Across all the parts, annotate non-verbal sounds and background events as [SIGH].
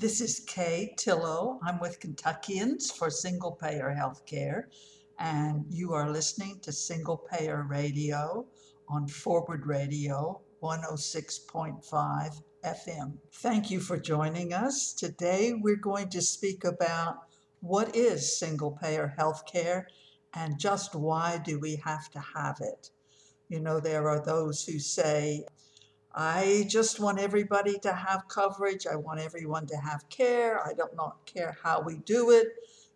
This is Kay Tillow. I'm with Kentuckians for Single Payer Healthcare, and you are listening to Single Payer Radio on Forward Radio 106.5 FM. Thank you for joining us. Today we're going to speak about what is single payer healthcare and just why do we have to have it. You know, there are those who say, I just want everybody to have coverage. I want everyone to have care. I don't not care how we do it.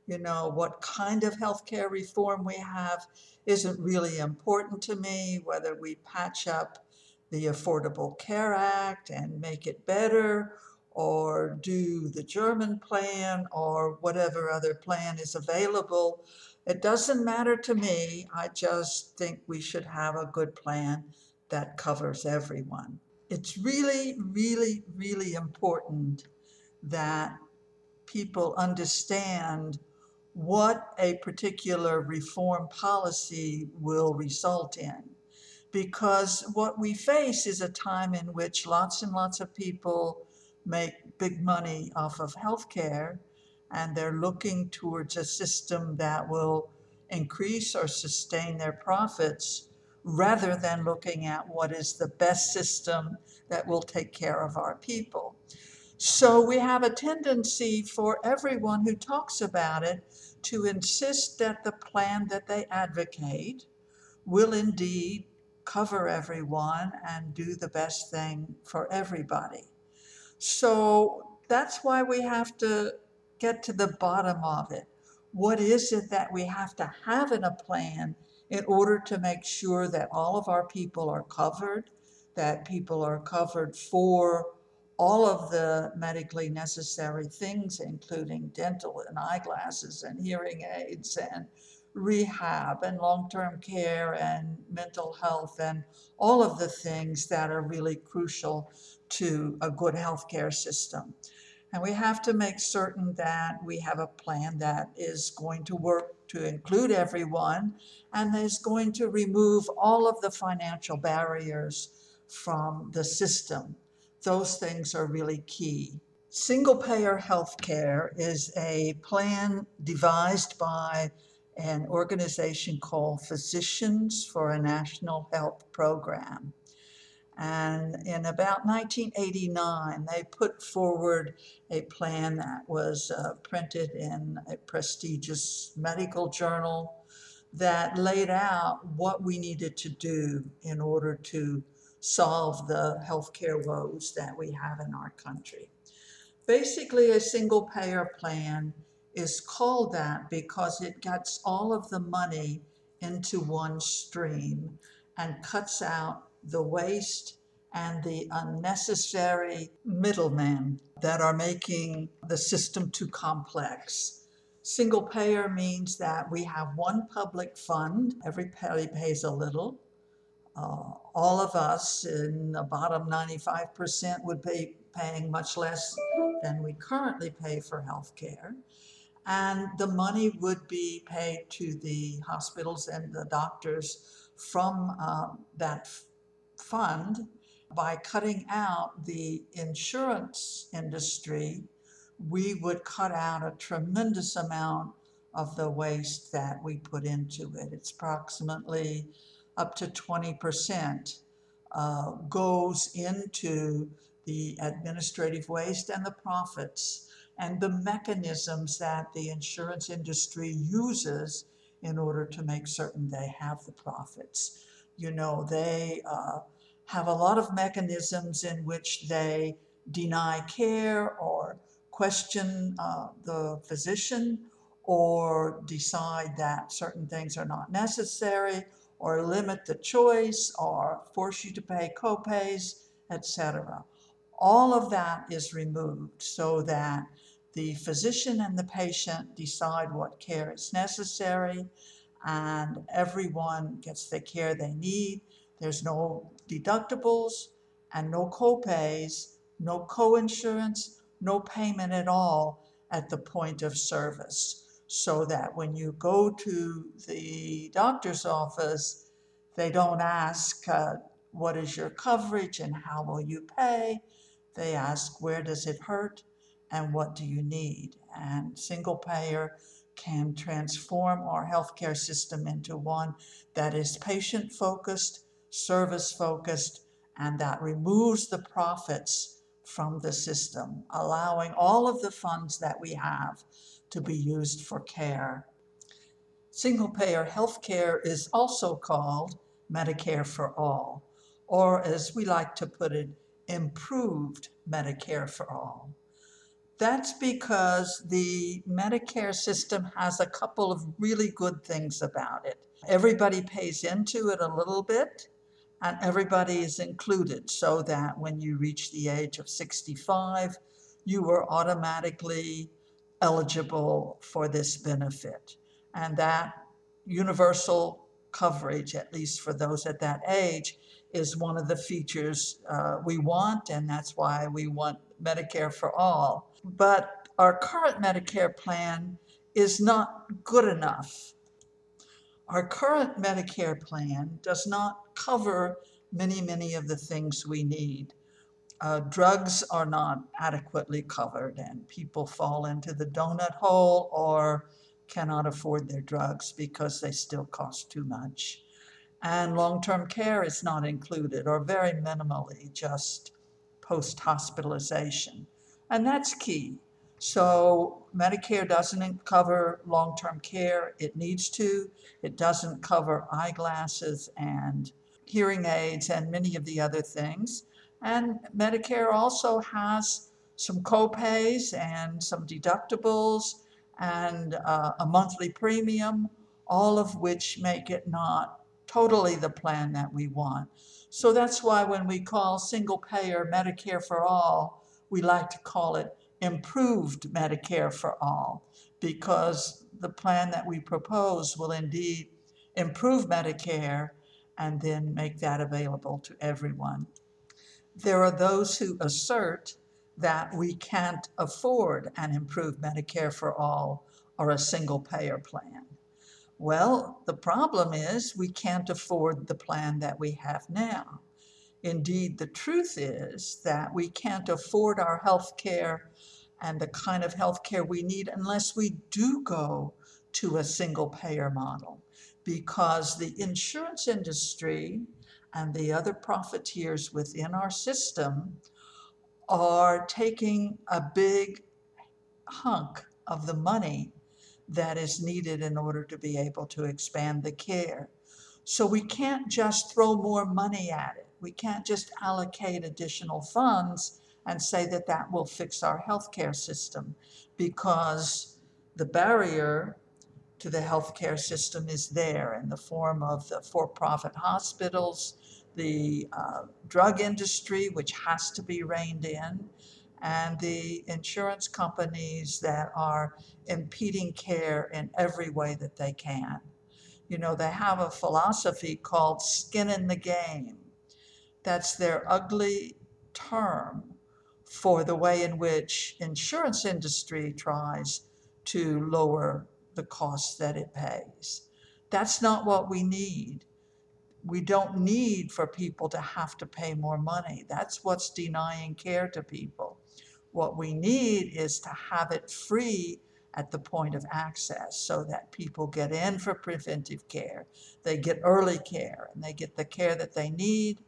You know, what kind of healthcare reform we have isn't really important to me, whether we patch up the Affordable Care Act and make it better, or do the German plan, or whatever other plan is available. It doesn't matter to me. I just think we should have a good plan that covers everyone. It's really, really, really important that people understand what a particular reform policy will result in. Because what we face is a time in which lots and lots of people make big money off of healthcare and they're looking towards a system that will increase or sustain their profits rather than looking at what is the best system that will take care of our people. So we have a tendency for everyone who talks about it to insist that the plan that they advocate will indeed cover everyone and do the best thing for everybody. So that's why we have to get to the bottom of it. What is it that we have to have in a plan in order to make sure that all of our people are covered, that people are covered for all of the medically necessary things, including dental and eyeglasses and hearing aids and rehab and long term care and mental health and all of the things that are really crucial to a good healthcare system. And we have to make certain that we have a plan that is going to work to include everyone and is going to remove all of the financial barriers from the system. Those things are really key. Single payer health care is a plan devised by an organization called Physicians for a National Health Program. And in about 1989, they put forward a plan that was uh, printed in a prestigious medical journal that laid out what we needed to do in order to solve the healthcare woes that we have in our country. Basically, a single payer plan is called that because it gets all of the money into one stream and cuts out the waste and the unnecessary middlemen that are making the system too complex. Single payer means that we have one public fund, Every everybody pays a little. Uh, all of us in the bottom 95% would be paying much less than we currently pay for health care. And the money would be paid to the hospitals and the doctors from uh, that fund by cutting out the insurance industry, we would cut out a tremendous amount of the waste that we put into it. It's approximately up to 20% uh, goes into the administrative waste and the profits and the mechanisms that the insurance industry uses in order to make certain they have the profits. You know, they uh, have a lot of mechanisms in which they deny care or question uh, the physician or decide that certain things are not necessary or limit the choice or force you to pay copays, etc. All of that is removed so that the physician and the patient decide what care is necessary and everyone gets the care they need. There's no deductibles and no copays, no co-insurance, no payment at all at the point of service. So that when you go to the doctor's office, they don't ask, uh, what is your coverage and how will you pay? They ask, where does it hurt? and what do you need. And single payer can transform our healthcare system into one that is patient focused, service focused, and that removes the profits from the system, allowing all of the funds that we have to be used for care. Single payer healthcare is also called Medicare for All, or as we like to put it, improved Medicare for All. That's because the Medicare system has a couple of really good things about it. Everybody pays into it a little bit, and everybody is included so that when you reach the age of 65, you are automatically eligible for this benefit. And that universal coverage, at least for those at that age, is one of the features uh, we want, and that's why we want Medicare for all. But our current Medicare plan is not good enough. Our current Medicare plan does not cover many, many of the things we need. Uh, drugs are not adequately covered, and people fall into the donut hole or cannot afford their drugs because they still cost too much. And long term care is not included, or very minimally, just post hospitalization. And that's key. So, Medicare doesn't cover long term care. It needs to. It doesn't cover eyeglasses and hearing aids and many of the other things. And Medicare also has some copays and some deductibles and uh, a monthly premium, all of which make it not totally the plan that we want. So that's why when we call single payer Medicare for all, we like to call it improved Medicare for all, because the plan that we propose will indeed improve Medicare and then make that available to everyone. There are those who assert that we can't afford an improved Medicare for all or a single payer plan. Well, the problem is we can't afford the plan that we have now. Indeed, the truth is that we can't afford our health care and the kind of health care we need unless we do go to a single payer model because the insurance industry and the other profiteers within our system are taking a big hunk of the money that is needed in order to be able to expand the care. So we can't just throw more money at it. We can't just allocate additional funds and say that that will fix our healthcare system because the barrier to the healthcare system is there in the form of the for profit hospitals, the uh, drug industry, which has to be reined in, and the insurance companies that are impeding care in every way that they can. You know, they have a philosophy called skin in the game. That's their ugly term for the way in which insurance industry tries to lower the cost that it pays. That's not what we need we don't need for people to have to pay more money. That's what's denying care to people. What we need is to have it free at the point of access so that people get in for preventive care, they get early care, and they get the care that they need,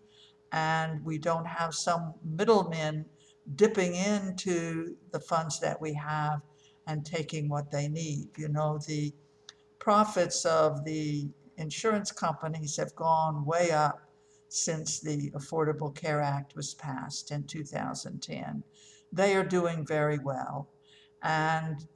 and we don't have some middlemen dipping into the funds that we have and taking what they need. You know, the profits of the insurance companies have gone way up since the Affordable Care Act was passed in 2010. They are doing very well. And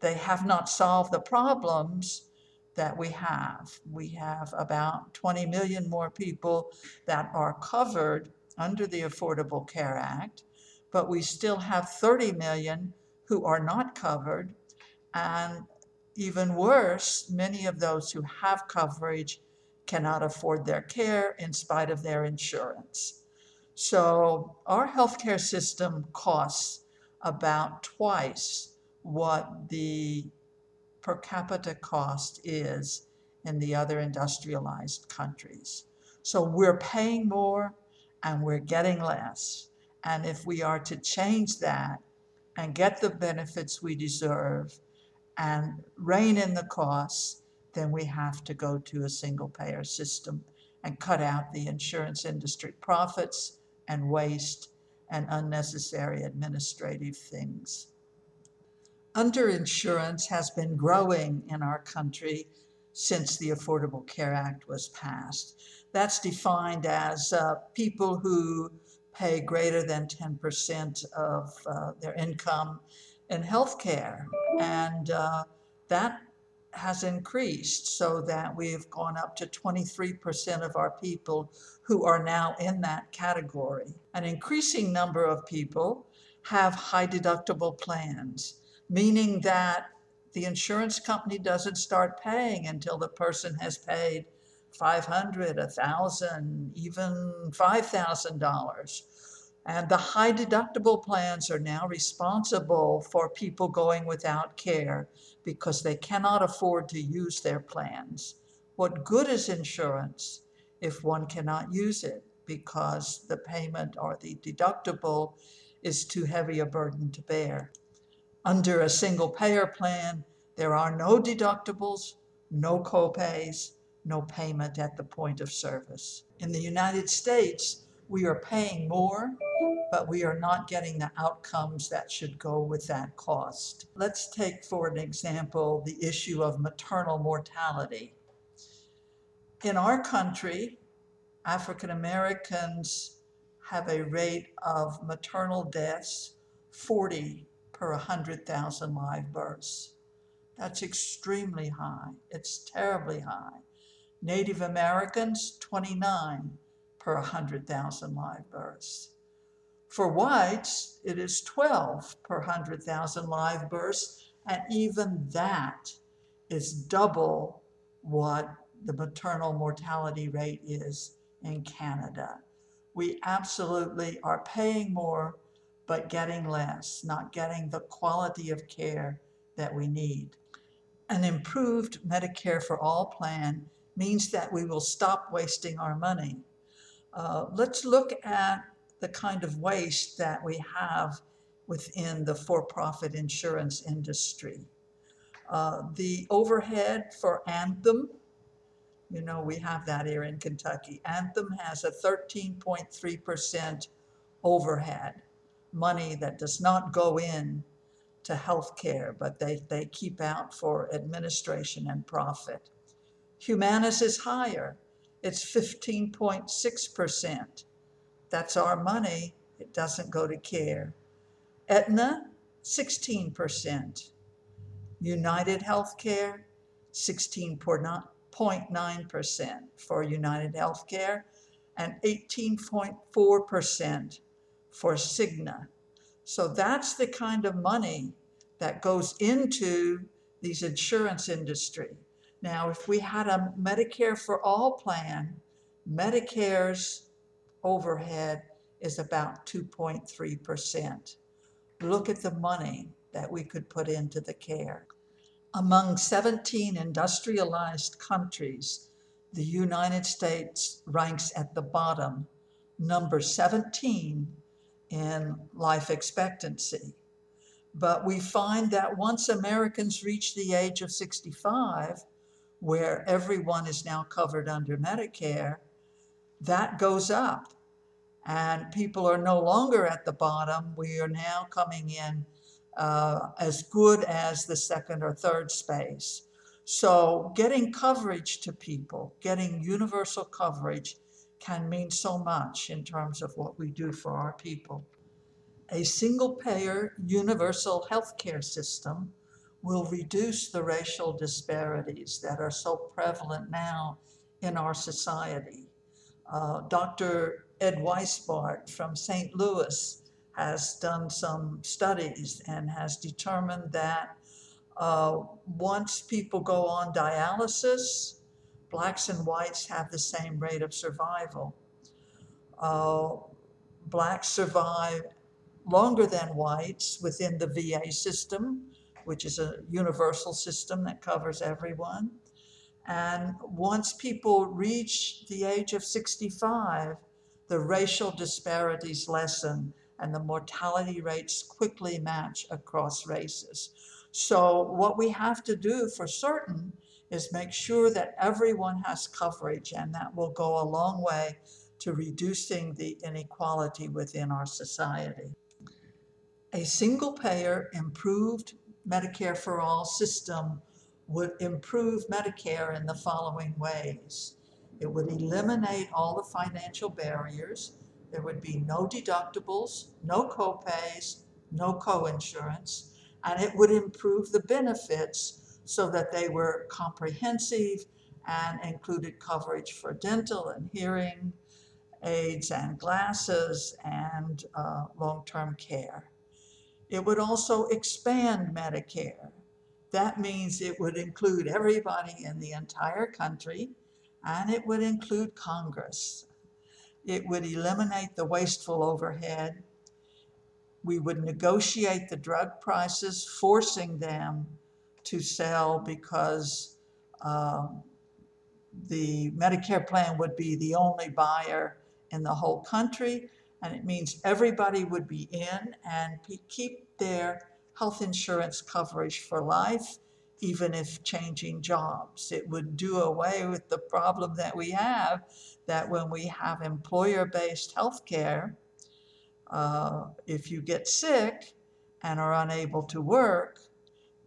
they have not solved the problems that we have. We have about 20 million more people that are covered under the Affordable Care Act, but we still have 30 million who are not covered. And even worse, many of those who have coverage cannot afford their care in spite of their insurance. So our healthcare system costs about twice what the per capita cost is in the other industrialized countries. So we're paying more and we're getting less. And if we are to change that and get the benefits we deserve and rein in the costs, then we have to go to a single payer system and cut out the insurance industry profits and waste and unnecessary administrative things. Underinsurance has been growing in our country since the Affordable Care Act was passed. That's defined as uh, people who pay greater than 10% of uh, their income in health care. And uh, that has increased so that we've gone up to 23% of our people who are now in that category. An increasing number of people have high deductible plans, meaning that the insurance company doesn't start paying until the person has paid 500, 1000, even $5,000. And the high deductible plans are now responsible for people going without care because they cannot afford to use their plans. What good is insurance if one cannot use it because the payment or the deductible is too heavy a burden to bear? Under a single payer plan, there are no deductibles, no copays, no payment at the point of service. In the United States, we are paying more, but we are not getting the outcomes that should go with that cost. Let's take, for an example, the issue of maternal mortality. In our country, African Americans have a rate of maternal deaths 40 per 100,000 live births. That's extremely high. It's terribly high. Native Americans, 29 per 100,000 live births. For whites, it is 12 per 100,000 live births, and even that is double what the maternal mortality rate is in Canada. We absolutely are paying more, but getting less, not getting the quality of care that we need. An improved Medicare for All plan means that we will stop wasting our money. Uh, let's look at the kind of waste that we have within the for profit insurance industry. Uh, the overhead for Anthem, you know, we have that here in Kentucky. Anthem has a 13.3% overhead, money that does not go in to health care, but they, they keep out for administration and profit. Humana is higher. It's 15.6%. That's our money. It doesn't go to care. Aetna, 16%. United Healthcare, 16.9% for United Healthcare and 18.4% for Cigna. So that's the kind of money that goes into these insurance industry. Now, if we had a Medicare for all plan, Medicare's overhead is about 2.3%. Look at the money that we could put into the care. Among 17 industrialized countries, the United States ranks at the bottom, number 17 in life expectancy. But we find that once Americans reach the age of 65, where everyone is now covered under Medicare, that goes up. And people are no longer at the bottom. We are now coming in uh, as good as the second or third space. So, getting coverage to people, getting universal coverage, can mean so much in terms of what we do for our people. A single payer universal health care system will reduce the racial disparities that are so prevalent now in our society. Uh, Dr. Ed Weisbart from St. Louis has done some studies and has determined that uh, once people go on dialysis, blacks and whites have the same rate of survival. Uh, blacks survive longer than whites within the VA system which is a universal system that covers everyone. And once people reach the age of 65, the racial disparities lessen and the mortality rates quickly match across races. So, what we have to do for certain is make sure that everyone has coverage, and that will go a long way to reducing the inequality within our society. A single payer improved Medicare for All system would improve Medicare in the following ways. It would eliminate all the financial barriers. There would be no deductibles, no copays, no coinsurance, and it would improve the benefits so that they were comprehensive and included coverage for dental and hearing aids and glasses and uh, long term care. It would also expand Medicare. That means it would include everybody in the entire country and it would include Congress. It would eliminate the wasteful overhead. We would negotiate the drug prices, forcing them to sell because um, the Medicare plan would be the only buyer in the whole country. And it means everybody would be in and keep their health insurance coverage for life, even if changing jobs. It would do away with the problem that we have that when we have employer based health care, uh, if you get sick and are unable to work,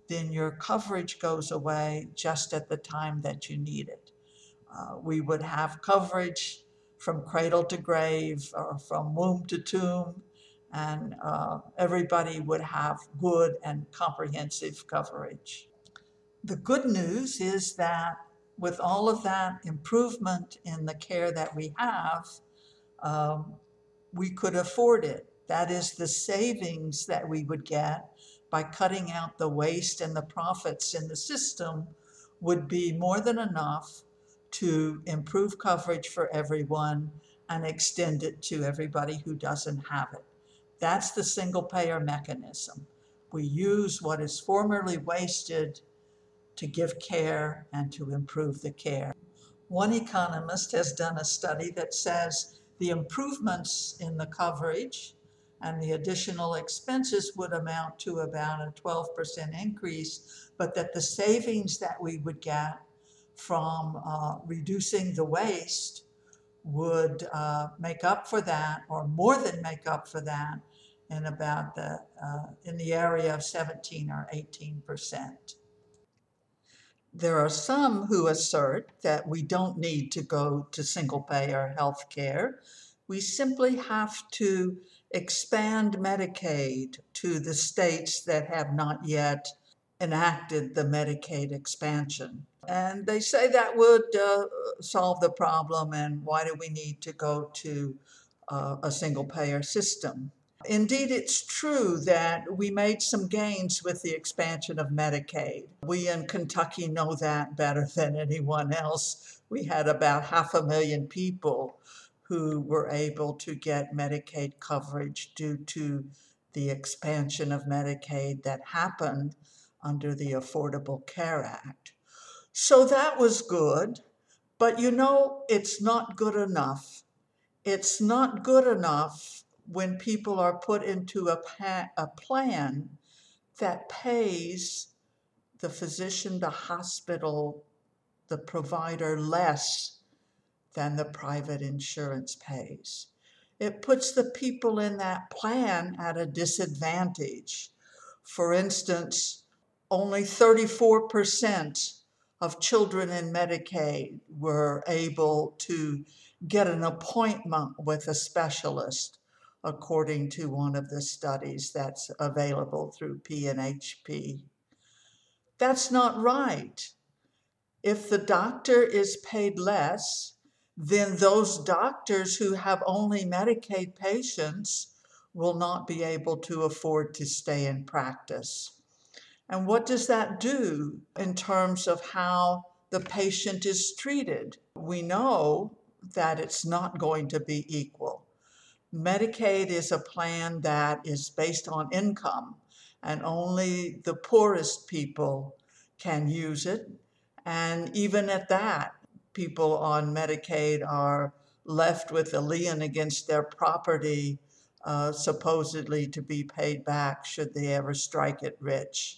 then your coverage goes away just at the time that you need it. Uh, we would have coverage from cradle to grave or from womb to tomb, and uh, everybody would have good and comprehensive coverage. The good news is that with all of that improvement in the care that we have, um, we could afford it. That is the savings that we would get by cutting out the waste and the profits in the system would be more than enough to improve coverage for everyone and extend it to everybody who doesn't have it. That's the single payer mechanism. We use what is formerly wasted to give care and to improve the care. One economist has done a study that says the improvements in the coverage and the additional expenses would amount to about a 12% increase, but that the savings that we would get from uh, reducing the waste would uh, make up for that, or more than make up for that, in about the uh, in the area of 17 or 18 percent. There are some who assert that we don't need to go to single payer health care. We simply have to expand Medicaid to the states that have not yet enacted the Medicaid expansion. And they say that would uh, solve the problem, and why do we need to go to uh, a single payer system? Indeed, it's true that we made some gains with the expansion of Medicaid. We in Kentucky know that better [LAUGHS] than anyone else. We had about half a million people who were able to get Medicaid coverage due to the expansion of Medicaid that happened under the Affordable Care Act. So that was good, but you know, it's not good enough. It's not good enough when people are put into a, pa- a plan that pays the physician, the hospital, the provider less than the private insurance pays. It puts the people in that plan at a disadvantage. For instance, only 34% of children in Medicaid were able to get an appointment with a specialist, according to one of the studies that's available through PNHP. That's not right. If the doctor is paid less, then those doctors who have only Medicaid patients will not be able to afford to stay in practice. And what does that do in terms of how the patient is treated? We know that it's not going to be equal. Medicaid is a plan that is based on income, and only the poorest people can use it. And even at that, people on Medicaid are left with a lien against their property uh, supposedly to be paid back should they ever strike it rich.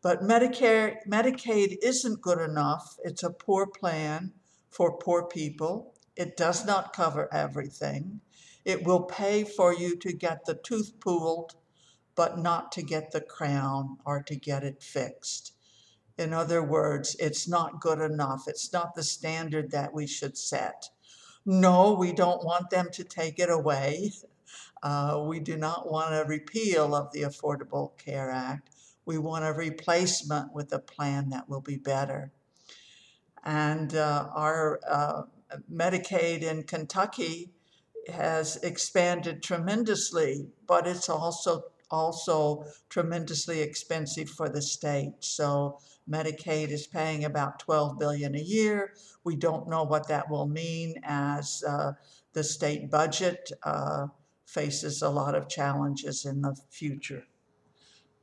But Medicare, Medicaid isn't good enough. It's a poor plan for poor people. It does not cover everything. It will pay for you to get the tooth pulled, but not to get the crown or to get it fixed. In other words, it's not good enough. It's not the standard that we should set. No, we don't want them to take it away. Uh, we do not want a repeal of the Affordable Care Act. We want a replacement with a plan that will be better. And uh, our uh, Medicaid in Kentucky has expanded tremendously, but it's also also tremendously expensive for the state. So Medicaid is paying about 12 billion a year. We don't know what that will mean as uh, the state budget uh, faces a lot of challenges in the future.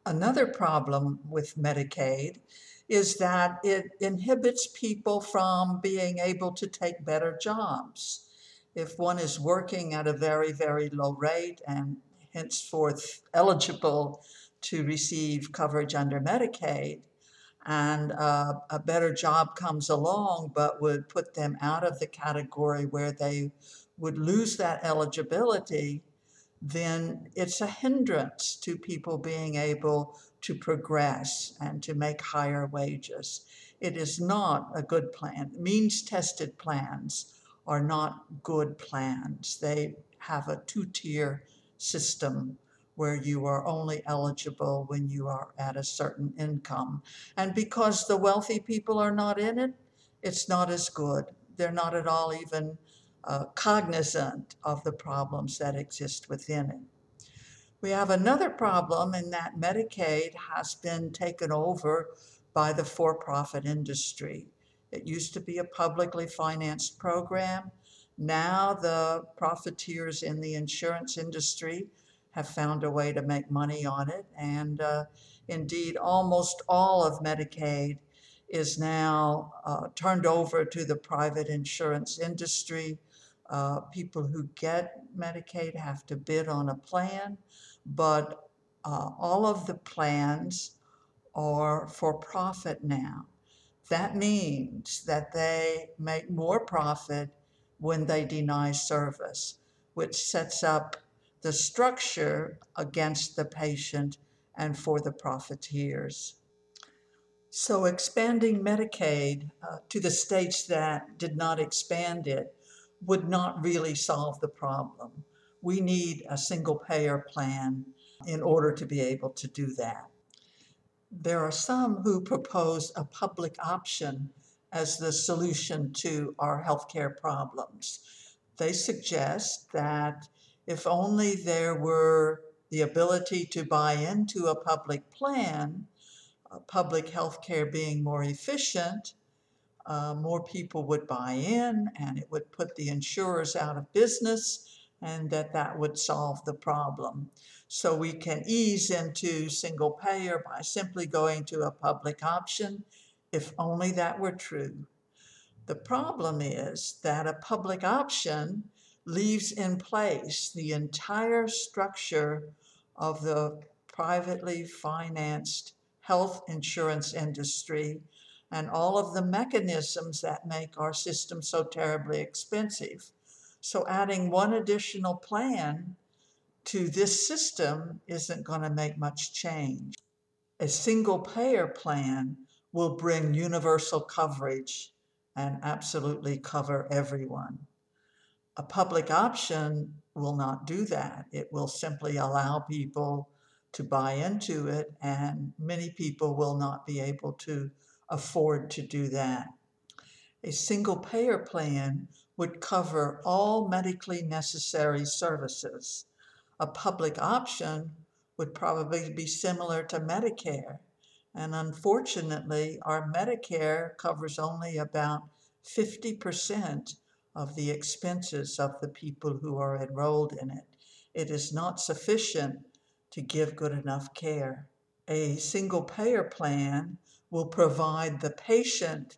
Another problem with Medicaid is that it inhibits people from being able to take better jobs. If one is working at a very, very low rate and henceforth eligible to receive coverage under Medicaid, and uh, a better job comes along but would put them out of the category where they would lose that eligibility, then it's a hindrance to people being able to progress and to make higher wages. It is not a good plan. Means tested plans are not good plans. They have a two tier system where you are only eligible when you are at a certain income. And because the wealthy people are not in it, it's not as good. They're not at all even uh, cognizant of the problems that exist within it. We have another problem in that Medicaid has been taken over by the for profit industry. It used to be a publicly financed program. Now the profiteers in the insurance industry have found a way to make money on it. And uh, indeed, almost all of Medicaid is now uh, turned over to the private insurance industry. Uh, people who get Medicaid have to bid on a plan, but uh, all of the plans are for profit now. That means that they make more profit when they deny service, which sets up the structure against the patient and for the profiteers. So, expanding Medicaid uh, to the states that did not expand it would not really solve the problem. We need a single payer plan in order to be able to do that. There are some who propose a public option as the solution to our healthcare problems. They suggest that if only there were the ability to buy into a public plan, uh, public healthcare being more efficient, uh, more people would buy in and it would put the insurers out of business and that that would solve the problem. So we can ease into single payer by simply going to a public option if only that were true. The problem is that a public option leaves in place the entire structure of the privately financed health insurance industry and all of the mechanisms that make our system so terribly expensive. So, adding one additional plan to this system isn't going to make much change. A single payer plan will bring universal coverage and absolutely cover everyone. A public option will not do that. It will simply allow people to buy into it, and many people will not be able to afford to do that. A single payer plan would cover all medically necessary services. A public option would probably be similar to Medicare. And unfortunately, our Medicare covers only about 50% of the expenses of the people who are enrolled in it. It is not sufficient to give good enough care. A single payer plan will provide the patient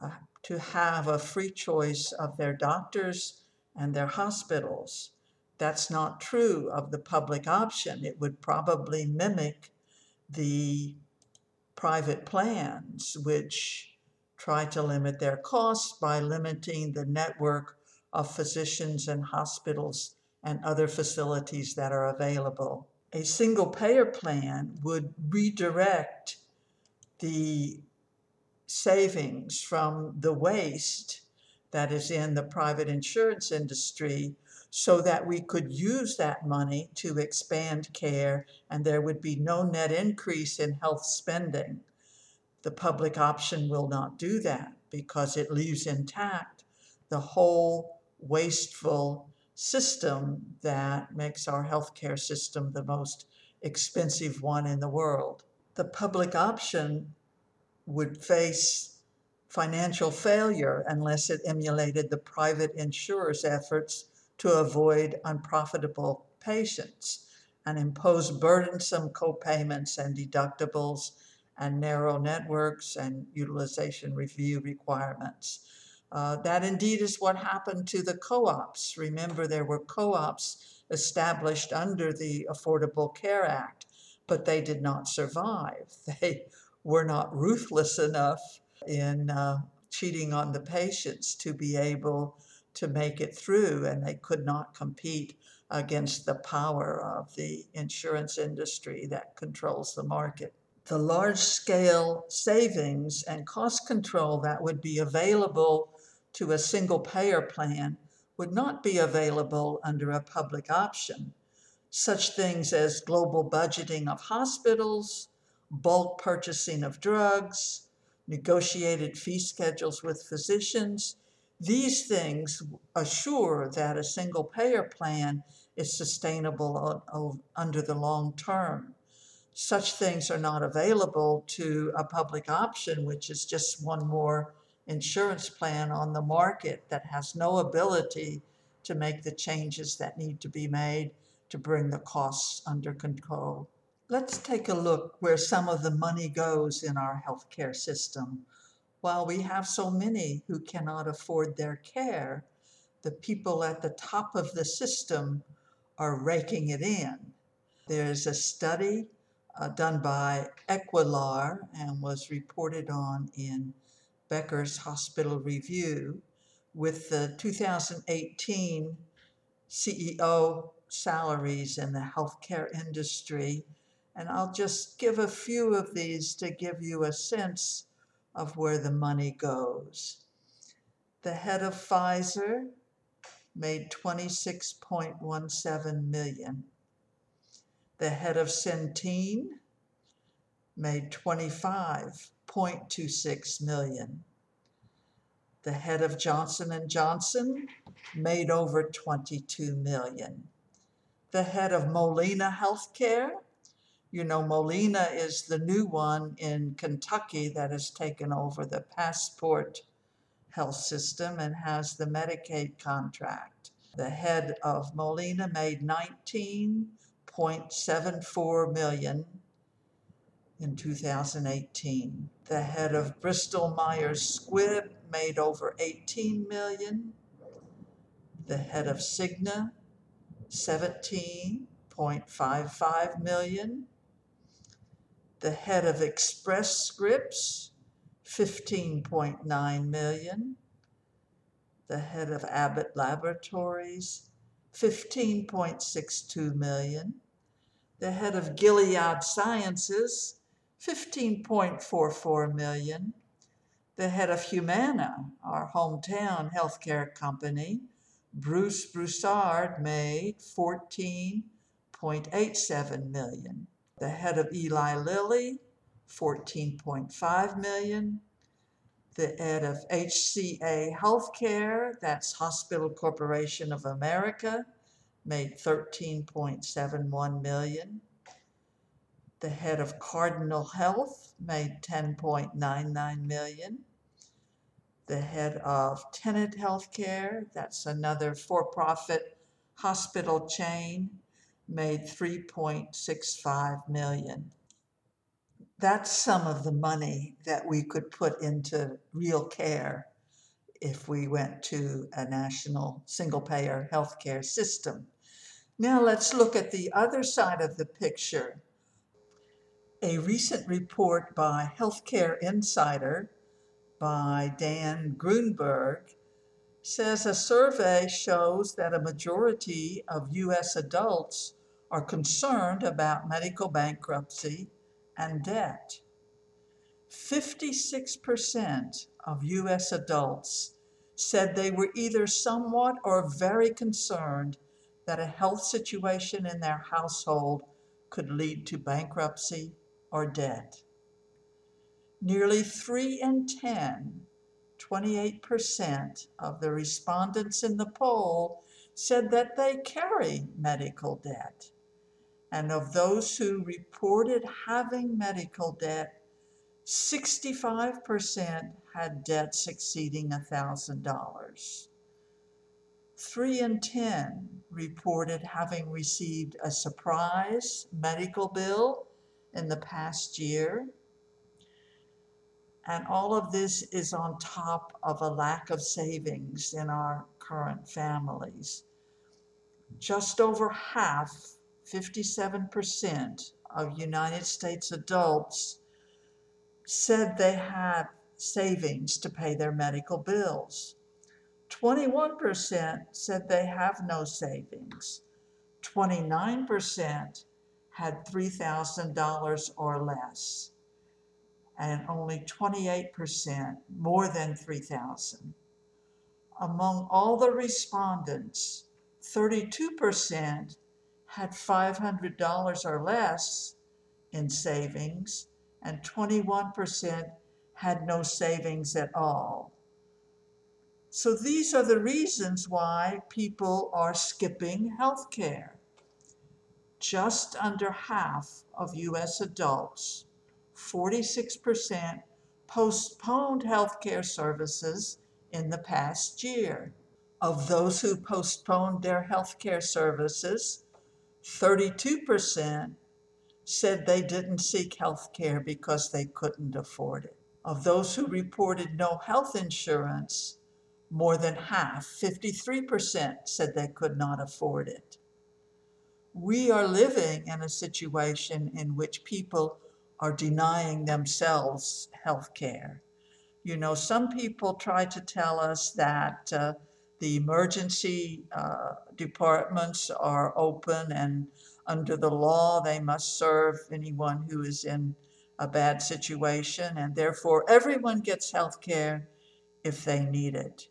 uh, to have a free choice of their doctors and their hospitals. That's not true of the public option. It would probably mimic the private plans, which try to limit their costs by limiting the network of physicians and hospitals and other facilities that are available. A single payer plan would redirect the savings from the waste that is in the private insurance industry so that we could use that money to expand care and there would be no net increase in health spending. The public option will not do that because it leaves intact the whole wasteful system that makes our healthcare system the most expensive one in the world. The public option would face financial failure unless it emulated the private insurer's efforts to avoid unprofitable patients and impose burdensome co-payments and deductibles and narrow networks and utilization review requirements. Uh, that indeed is what happened to the co ops. Remember, there were co ops established under the Affordable Care Act, but they did not survive. [LAUGHS] They were not ruthless enough in uh, cheating on the patients to be able to make it through, and they could not compete against the power of the insurance industry that controls the market. The large scale savings and cost control that would be available to a single payer plan would not be available under a public option. Such things as global budgeting of hospitals, bulk purchasing of drugs, negotiated fee schedules with physicians, these things assure that a single payer plan is sustainable under the long term. Such things are not available to a public option, which is just one more insurance plan on the market that has no ability to make the changes that need to be made to bring the costs under control. Let's take a look where some of the money goes in our healthcare system. While we have so many who cannot afford their care, the people at the top of the system are raking it in. There's a study uh, done by Equilar and was reported on in Becker's Hospital Review with the 2018 CEO salaries in the healthcare industry and I'll just give a few of these to give you a sense of where the money goes. The head of Pfizer made 26.17 million. The head of Centene made 25.26 million. The head of Johnson & Johnson made over 22 million. The head of Molina Healthcare you know, Molina is the new one in Kentucky that has taken over the Passport health system and has the Medicaid contract. The head of Molina made 19.74 million in 2018. The head of Bristol Myers Squibb made over 18 million. The head of Cigna, 17.55 million the head of Express Scripts, 15.9 million. The head of Abbott Laboratories, 15.62 million. The head of Gilead Sciences, 15.44 million. The head of Humana, our hometown healthcare company, Bruce Broussard, made 14.87 million the head of Eli Lilly, 14.5 million. The head of HCA Healthcare, that's Hospital Corporation of America, made 13.71 million. The head of Cardinal Health made 10.99 million. The head of Tenet Healthcare, that's another for-profit hospital chain, made 3.65 million. That's some of the money that we could put into real care if we went to a national single payer healthcare system. Now let's look at the other side of the picture. A recent report by Healthcare Insider by Dan Grunberg says a survey shows that a majority of U.S. adults are concerned about medical bankruptcy and debt. 56% of U.S. adults said they were either somewhat or very concerned that a health situation in their household could lead to bankruptcy or debt. Nearly 3 in 10, 28% of the respondents in the poll said that they carry medical debt. And of those who reported having medical debt, 65% had debts exceeding $1,000. 3 in 10 reported having received a surprise medical bill in the past year. And all of this is on top of a lack of savings in our current families. Just over half, 57% of United States adults said they had savings to pay their medical bills. 21% said they have no savings. 29% had $3,000 or less. And only 28% more than 3,000. Among all the respondents, 32% had $500 or less in savings and 21% had no savings at all. So these are the reasons why people are skipping health care. Just under half of US adults, 46%, postponed health care services in the past year. Of those who postponed their health care services, 32% said they didn't seek health care because they couldn't afford it. Of those who reported no health insurance, more than half, 53%, said they could not afford it. We are living in a situation in which people are denying themselves health care. You know, some people try to tell us that uh, the emergency uh, departments are open and under the law, they must serve anyone who is in a bad situation, and therefore everyone gets health care if they need it.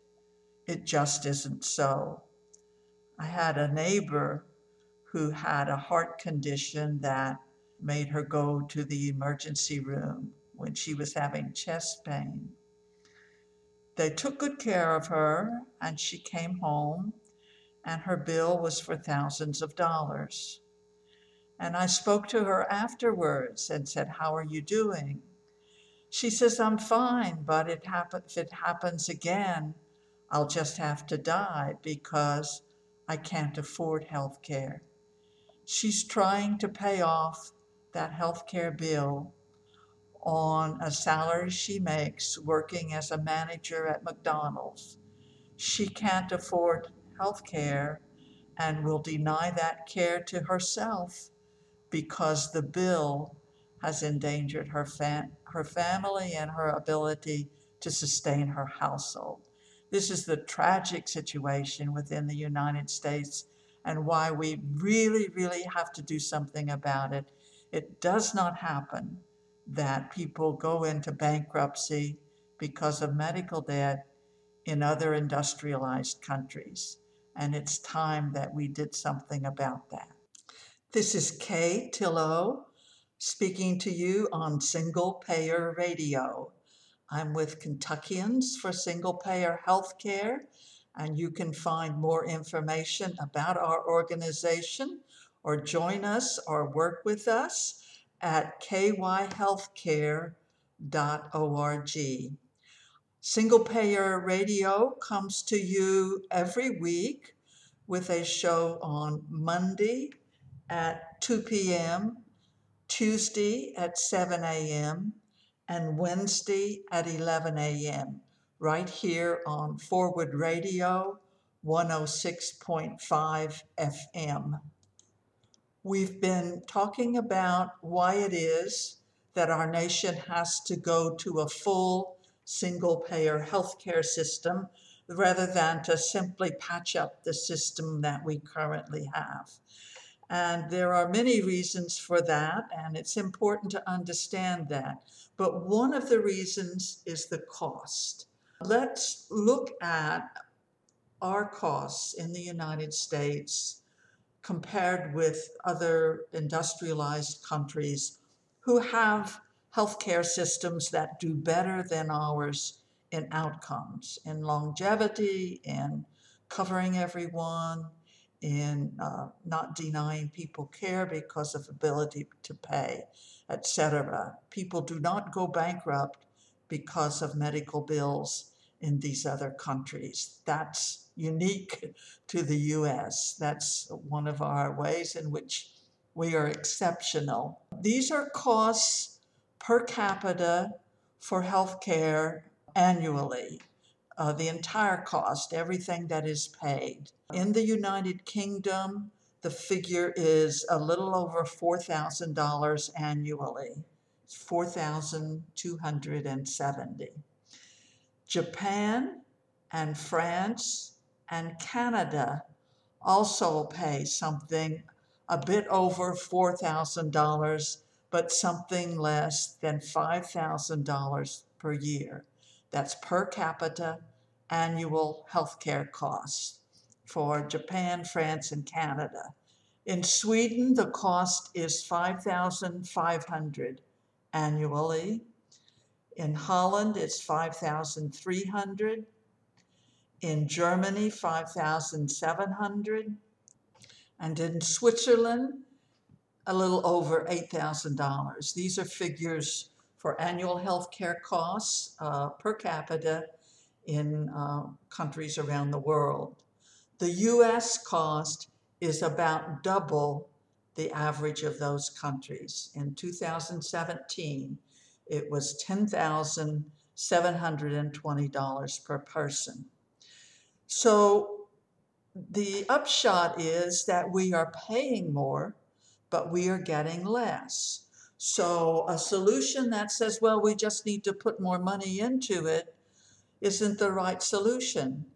It just isn't so. I had a neighbor who had a heart condition that made her go to the emergency room when she was having chest pain. They took good care of her, and she came home, and her bill was for thousands of dollars. And I spoke to her afterwards and said, How are you doing? She says, I'm fine, but it happen- if it happens again, I'll just have to die because I can't afford health care. She's trying to pay off that health care bill on a salary she makes working as a manager at McDonald's. She can't afford health care and will deny that care to herself because the bill has endangered her, her family and her ability to sustain her household. This is the tragic situation within the United States and why we really, really have to do something about it. It does not happen that people go into bankruptcy because of medical debt in other industrialized countries. And it's time that we did something about that. This is Kay Tillow speaking to you on Single Payer Radio. I'm with Kentuckians for Single Payer Healthcare, and you can find more information about our organization or join us or work with us at kyhealthcare.org. Single Payer Radio comes to you every week with a show on Monday, at 2 p.m., Tuesday at 7 a.m., and Wednesday at 11 a.m., right here on Forward Radio 106.5 FM. We've been talking about why it is that our nation has to go to a full single payer healthcare system rather than to simply patch up the system that we currently have. And there are many reasons for that, and it's important to understand that. But one of the reasons is the cost. Let's look at our costs in the United States compared with other industrialized countries who have healthcare systems that do better than ours in outcomes, in longevity, in covering everyone, in uh, not denying people care because of ability to pay, etc. People do not go bankrupt because of medical bills in these other countries. That's unique to the US. That's one of our ways in which we are exceptional. These are costs per capita for healthcare annually uh, the entire cost, everything that is paid. In the United Kingdom, the figure is a little over $4,000 annually. It's 4,270. Japan and France and Canada also pay something a bit over $4,000, but something less than $5,000 per year. That's per capita annual healthcare costs for Japan, France, and Canada. In Sweden, the cost is 5,500 annually. In Holland, it's 5,300. In Germany, 5,700. And in Switzerland, a little over $8,000. These are figures for annual health care costs uh, per capita in uh, countries around the world. The US cost is about double the average of those countries. In 2017, it was $10,720 per person. So the upshot is that we are paying more, but we are getting less. So a solution that says, well, we just need to put more money into it isn't the right solution.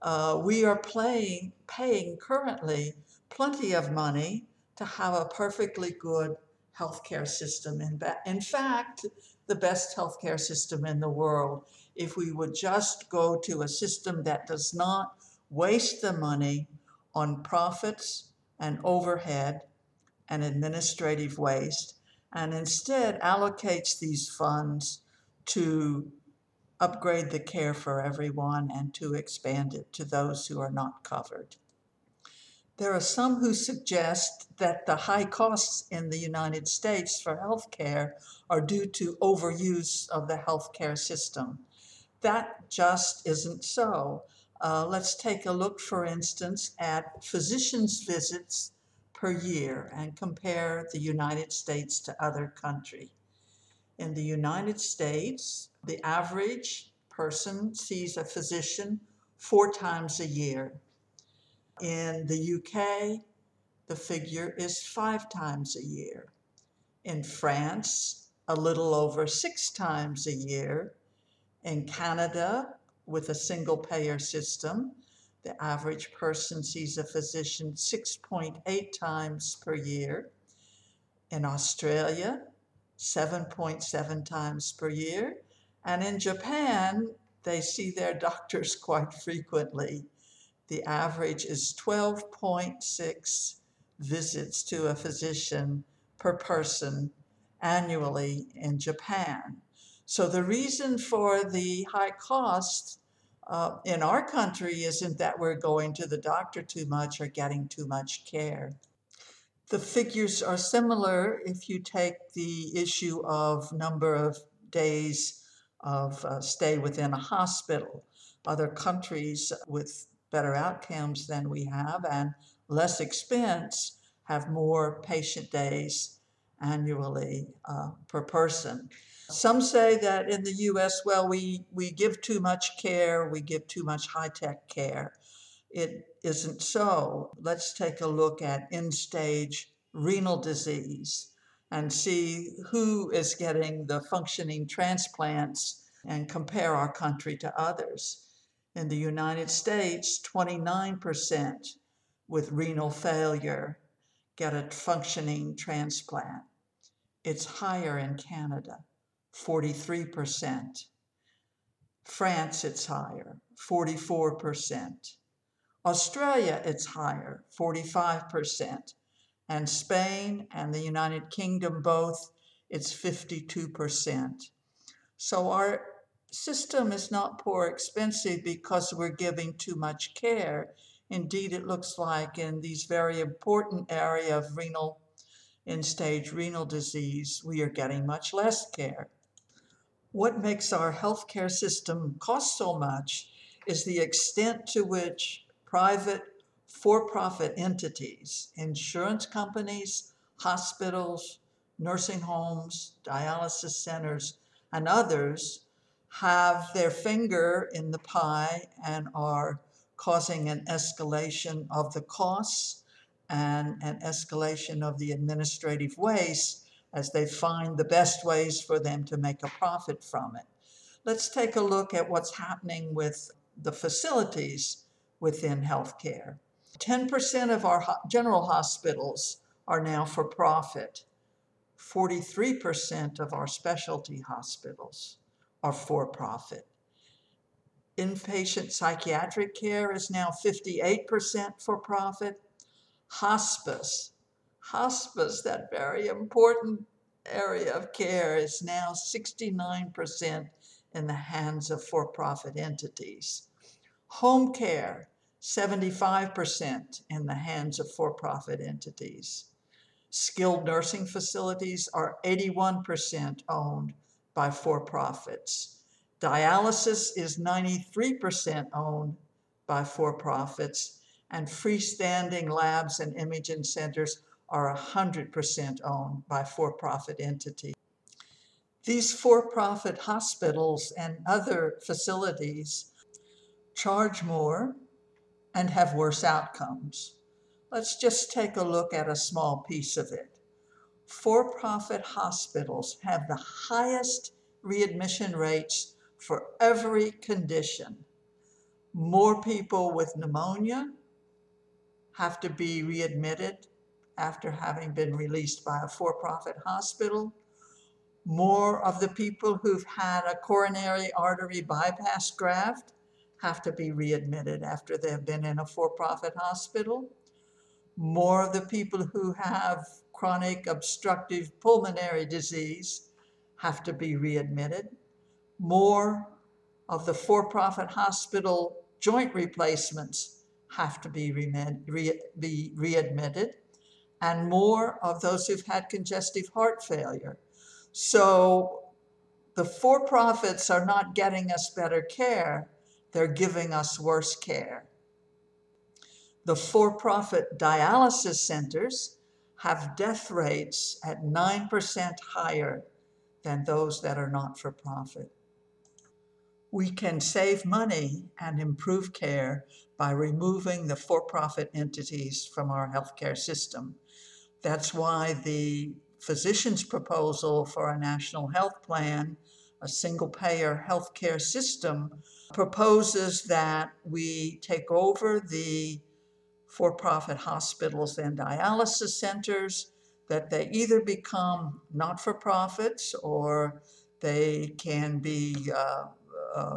Uh, we are playing, paying currently plenty of money to have a perfectly good healthcare system. In, in fact, the best healthcare system in the world. If we would just go to a system that does not waste the money on profits and overhead and administrative waste, and instead allocates these funds to upgrade the care for everyone and to expand it to those who are not covered. There are some who suggest that the high costs in the United States for health care are due to overuse of the healthcare system. That just isn't so. Uh, let's take a look, for instance, at physicians' visits per year and compare the United States to other countries. In the United States, the average person sees a physician four times a year. In the UK, the figure is five times a year. In France, a little over six times a year. In Canada, with a single payer system, the average person sees a physician 6.8 times per year. In Australia, 7.7 times per year. And in Japan, they see their [LAUGHS] doctors quite frequently. The average is 12.6 visits to a physician per person annually in Japan. So the reason for the high cost uh, in our country isn't that we're going to the doctor too much or getting too much care. The figures are similar if you take the issue of number of days of uh, stay within a hospital. Other countries with better outcomes than we have and less expense have more patient days annually uh, per person. Some say that in the US, well, we, we give too much care, we give too much high tech care. It isn't so. Let's take a look at end stage renal disease and see who is getting the functioning transplants and compare our country to others. In the United States, 29% with renal failure get a functioning transplant. It's higher in Canada, 43%. France, it's higher, 44%. Australia, it's higher, 45%. And Spain and the United Kingdom both, it's 52%. So our system is not poor expensive because we're giving too much care. Indeed, it looks like in these very important area of renal, end stage renal disease, we are getting much less care. What makes our healthcare system cost so much is the extent to which private for-profit entities, insurance companies, hospitals, nursing homes, dialysis centers, and others have their finger in the pie and are causing an escalation of the costs and an escalation of the administrative waste as they find the best ways for them to make a profit from it. Let's take a look at what's happening with the facilities within healthcare. 10% of our general hospitals are now for profit. 43% of our specialty hospitals are for profit. Inpatient psychiatric care is now 58% for profit. Hospice hospice, that very important area of care, is now 69% in the hands of for profit entities. Home care, 75% in the hands of for profit entities. Skilled nursing facilities are 81% owned by for profits. Dialysis is 93% owned by for profits, and freestanding labs and imaging centers are 100% owned by for profit entities. These for profit hospitals and other facilities charge more and have worse outcomes. Let's just take a look at a small piece of it. For profit hospitals have the highest readmission rates for every condition. More people with pneumonia have to be readmitted after having been released by a for profit hospital. More of the people who've had a coronary artery bypass graft have to be readmitted after they've been in a for profit hospital. More of the people who have chronic obstructive pulmonary disease have to be readmitted. More of the for profit hospital joint replacements have to be, re- be readmitted and more of those who've had congestive heart failure. So the for profits are not getting us better care, they're giving us worse care. The for profit dialysis centers have death rates at 9% higher than those that are not for profit. We can save money and improve care by removing the for profit entities from our healthcare system. That's why the physician's proposal for a national health plan, a single payer healthcare system, proposes that we take over the for profit hospitals and dialysis centers, that they either become not for profits or they can be uh, uh,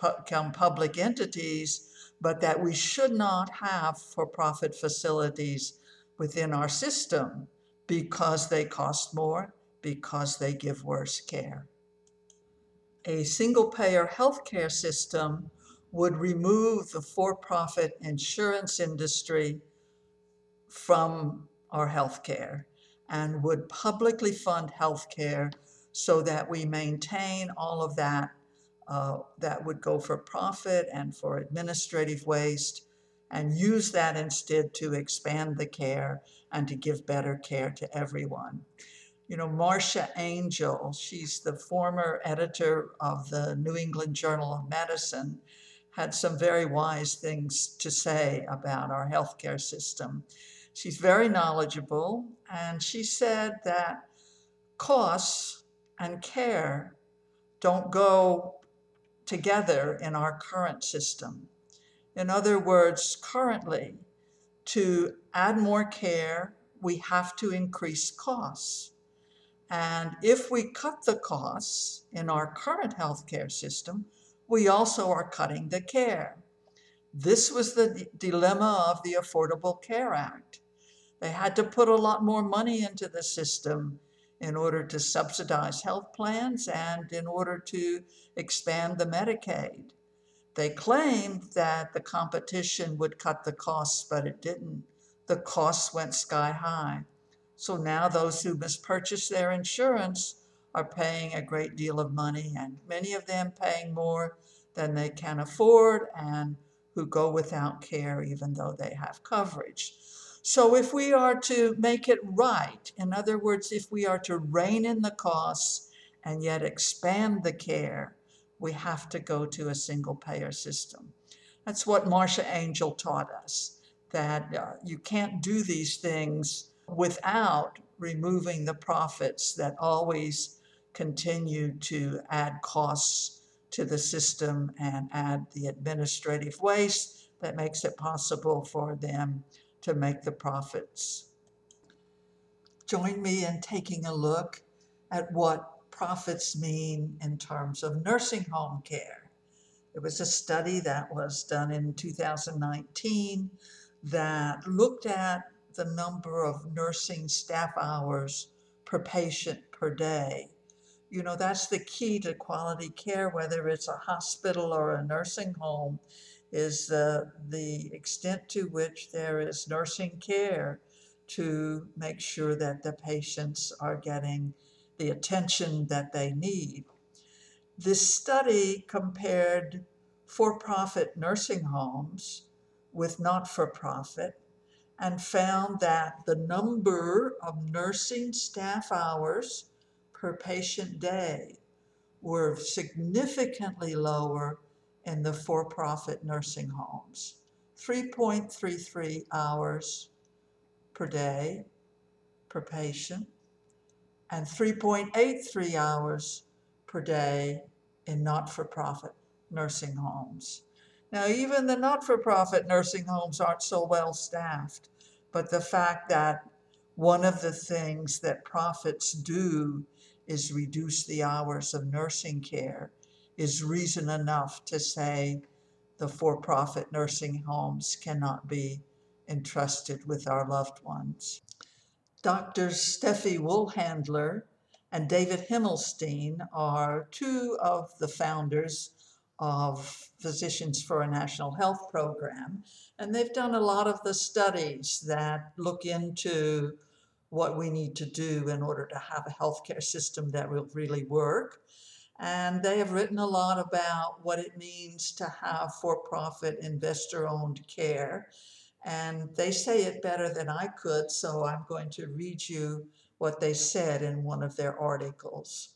become public entities, but that we should not have for profit facilities within our system because they cost more, because they give worse care. A single payer healthcare system would remove the for profit insurance industry from our healthcare and would publicly fund healthcare so that we maintain all of that uh, that would go for profit and for administrative waste and use that instead to expand the care and to give better care to everyone. You know, Marcia Angell, she's the former editor of the New England Journal of Medicine, had some very wise things to say about our healthcare system. She's very knowledgeable and she said that costs and care don't go together in our current system. In other words, currently, to add more care, we have to increase costs. And if we cut the costs in our current healthcare system, we also are cutting the care. This was the d- dilemma of the Affordable Care Act. They had to put a lot more money into the system in order to subsidize health plans and in order to expand the Medicaid. They claimed that the competition would cut the costs, but it didn't. The costs went sky high. So now those who must purchase their insurance are paying a great deal of money, and many of them paying more than they can afford, and who go without care even though they have coverage. So, if we are to make it right, in other words, if we are to rein in the costs and yet expand the care, we have to go to a single payer system. That's what Marcia Angell taught us that uh, you can't do these things without removing the profits that always continue to add costs to the system and add the administrative waste that makes it possible for them to make the profits. Join me in taking a look at what profits mean in terms of nursing home care. There was a study that was done in 2019 that looked at the number of nursing staff hours per patient per day. You know, that's the key to quality care, whether it's a hospital or a nursing home, is the, the extent to which there is nursing care to make sure that the patients are getting the attention that they need. This study compared for profit nursing homes with not for profit and found that the number of nursing staff hours per patient day were significantly lower in the for profit nursing homes 3.33 hours per day per patient and 3.83 hours per day in not for profit nursing homes. Now, even the not for profit nursing homes aren't so well staffed, but the fact that one of the things that profits do is reduce the hours of nursing care is reason enough to say the for profit nursing homes cannot be entrusted with our loved ones. Doctors Steffi Woolhandler and David Himmelstein are two of the founders of Physicians for a National Health Program, and they've done a lot of the studies that look into what we need to do in order to have a healthcare system that will really work. And they have written a lot about what it means to have for profit, investor owned care. And they say it better than I could, so I'm going to read you what they said in one of their articles.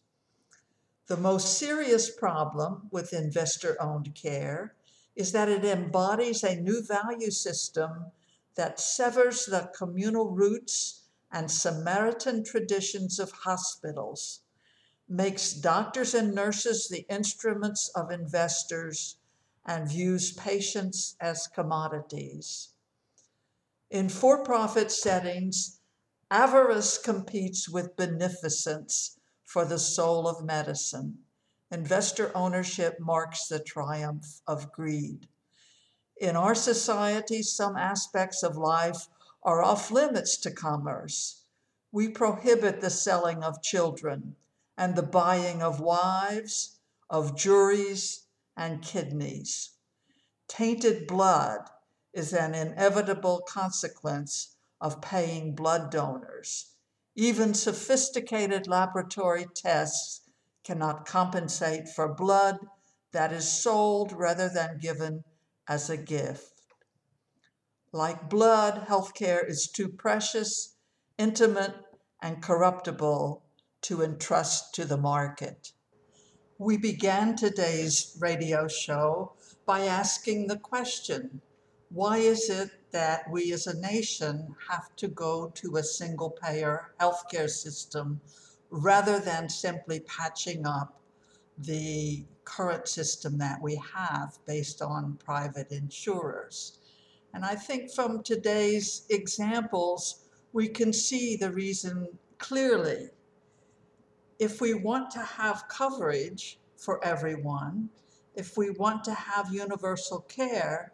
The most serious problem with investor owned care is that it embodies a new value system that severs the communal roots and Samaritan traditions of hospitals, makes doctors and nurses the instruments of investors, and views patients as commodities. In for profit settings, avarice competes with beneficence for the soul of medicine. Investor ownership marks the triumph of greed. In our society, some aspects of life are off limits to commerce. We prohibit the selling of children and the buying of wives, of juries, and kidneys. Tainted blood is an inevitable consequence of paying blood donors even sophisticated laboratory tests cannot compensate for blood that is sold rather than given as a gift. Like blood, healthcare is too precious, intimate, and corruptible to entrust to the market. We began today's radio show by asking the question why is it that we as a nation have to go to a single payer healthcare system rather than simply patching up the current system that we have based on private insurers? And I think from today's examples, we can see the reason clearly. If we want to have coverage for everyone, if we want to have universal care,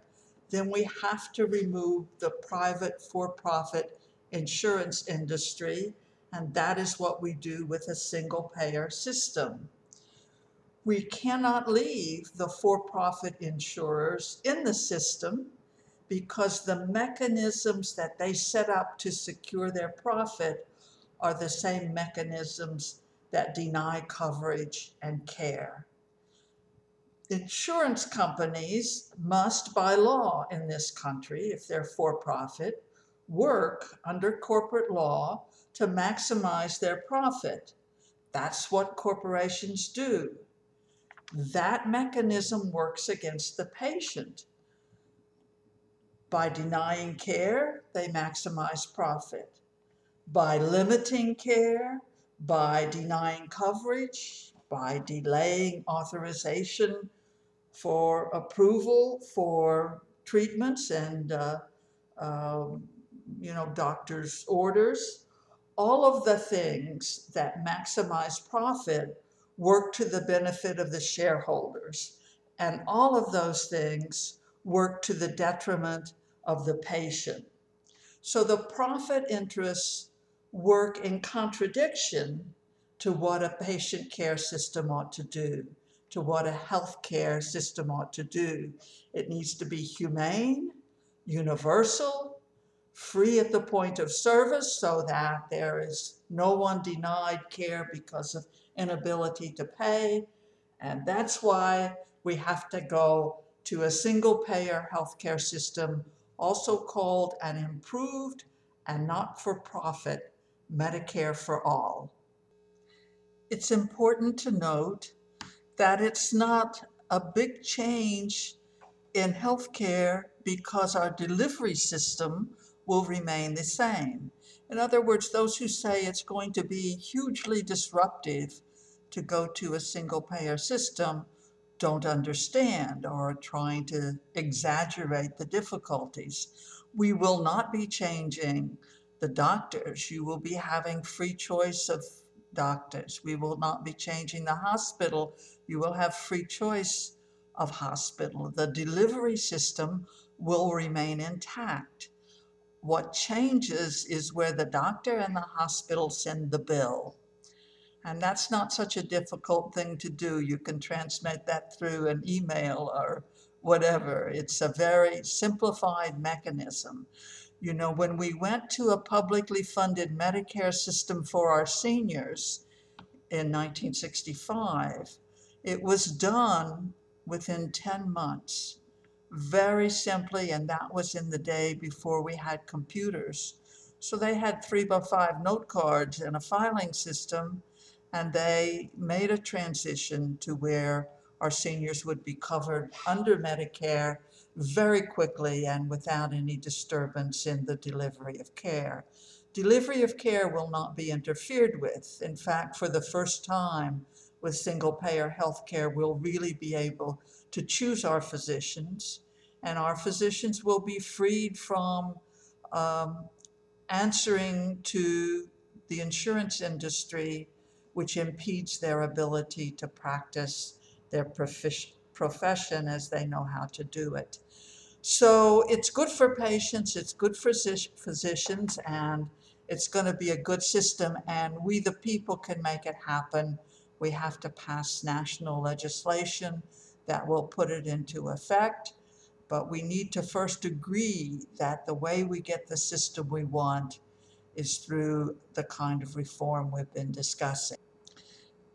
then we have to remove the private for-profit insurance industry, and that is what we do with a single payer system. We cannot leave the for-profit insurers in the system because the mechanisms that they set up to secure their profit are the same mechanisms that deny coverage and care insurance companies must, by law in this country, if they're for profit, work under corporate law to maximize their profit. That's what corporations do. That mechanism works against the patient. By denying care, they maximize profit. By limiting care, by denying coverage, by delaying authorization for approval for treatments and, uh, um, you know, doctors' orders. All of the things that maximize profit work to the benefit of the shareholders. And all of those things work to the detriment of the patient. So the profit interests work in contradiction to what a patient care system ought to do to what a healthcare system ought to do. It needs to be humane, universal, free at the point of service so that there is no one denied care because of inability to pay. And that's why we have to go to a single payer healthcare system, also called an improved and not for profit Medicare for all. It's important to note that it's not a big change in healthcare because our delivery system will remain the same. In other words, those who say it's going to be hugely disruptive to go to a single payer system don't understand or are trying to exaggerate the difficulties. We will not be changing the doctors. You will be having free choice of doctors. We will not be changing the hospital. You will have free choice of hospital. The delivery system will remain intact. What changes is where the doctor and the hospital send the bill. And that's not such a difficult thing to do. You can transmit that through an email or whatever. It's a very simplified mechanism. You know, when we went to a publicly funded Medicare system for our seniors in 1965, it was done within 10 months, very simply, and that was in the day before we had computers. So they had three by five note cards and a filing system, and they made a transition to where our seniors would be covered under Medicare very quickly and without any disturbance in the delivery of care. Delivery of care will not be interfered with. In fact, for the first time with single payer health care, we'll really be able to choose our physicians, and our physicians will be freed from um, answering to the insurance industry, which impedes their ability to practice their profession as they know how to do it. So it's good for patients, it's good for physicians, and it's going to be a good system. And we, the people, can make it happen. We have to pass national legislation that will put it into effect. But we need to first agree that the way we get the system we want is through the kind of reform we've been discussing.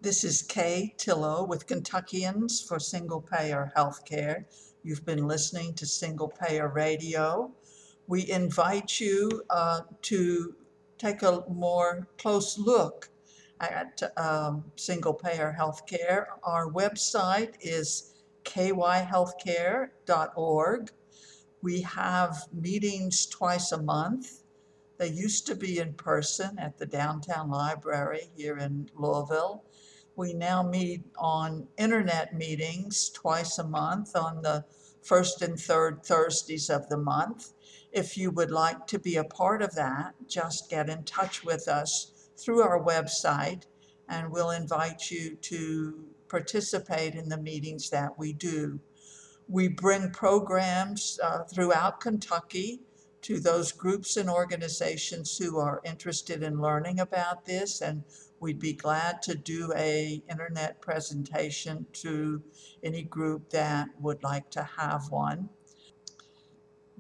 This is Kay Tillow with Kentuckians for Single Payer Healthcare. You've been listening to Single Payer Radio. We invite you uh, to take a more close look at um, single payer healthcare. Our website is kyhealthcare.org. We have meetings twice a month. They used to be in person at the downtown library here in Louisville. We now meet on internet meetings twice a month on the first and third Thursdays of the month. If you would like to be a part of that, just get in touch with us through our website and we'll invite you to participate in the meetings that we do. We bring programs uh, throughout Kentucky to those groups and organizations who are interested in learning about this and we'd be glad to do a internet presentation to any group that would like to have one.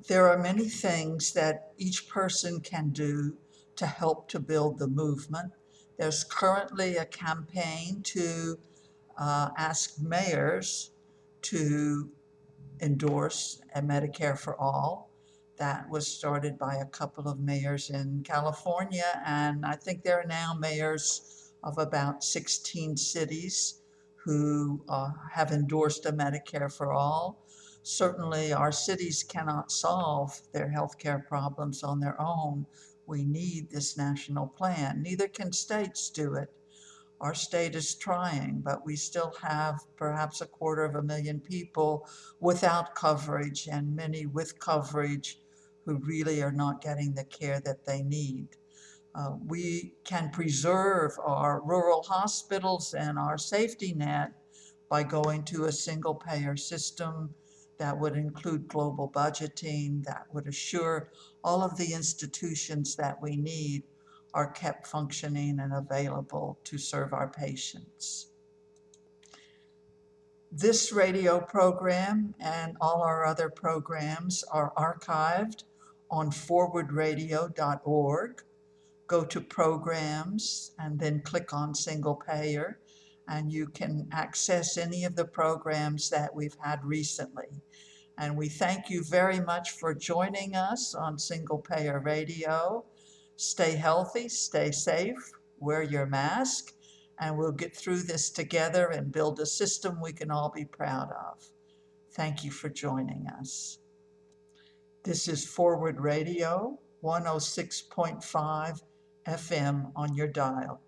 There are many things that each person can do to help to build the movement. There's currently a campaign to uh, ask mayors to endorse a Medicare for all. That was started by a couple of mayors in California, and I think there are now mayors of about 16 cities who uh, have endorsed a Medicare for all. Certainly, our cities cannot solve their healthcare problems on their own. We need this national plan. Neither can states do it. Our state is trying, but we still have perhaps a quarter of a million people without coverage and many with coverage who really are not getting the care that they need. Uh, we can preserve our rural hospitals and our safety net by going to a single payer system that would include global budgeting, that would assure all of the institutions that we need are kept functioning and available to serve our patients. This radio program and all our other programs are archived on forwardradio.org. Go to programs and then click on single payer, and you can access any of the programs that we've had recently. And we thank you very much for joining us on Single Payer Radio. Stay healthy, stay safe, wear your mask, and we'll get through this together and build a system we can all be proud of. Thank you for joining us. This is Forward Radio, 106.5 FM on your dial.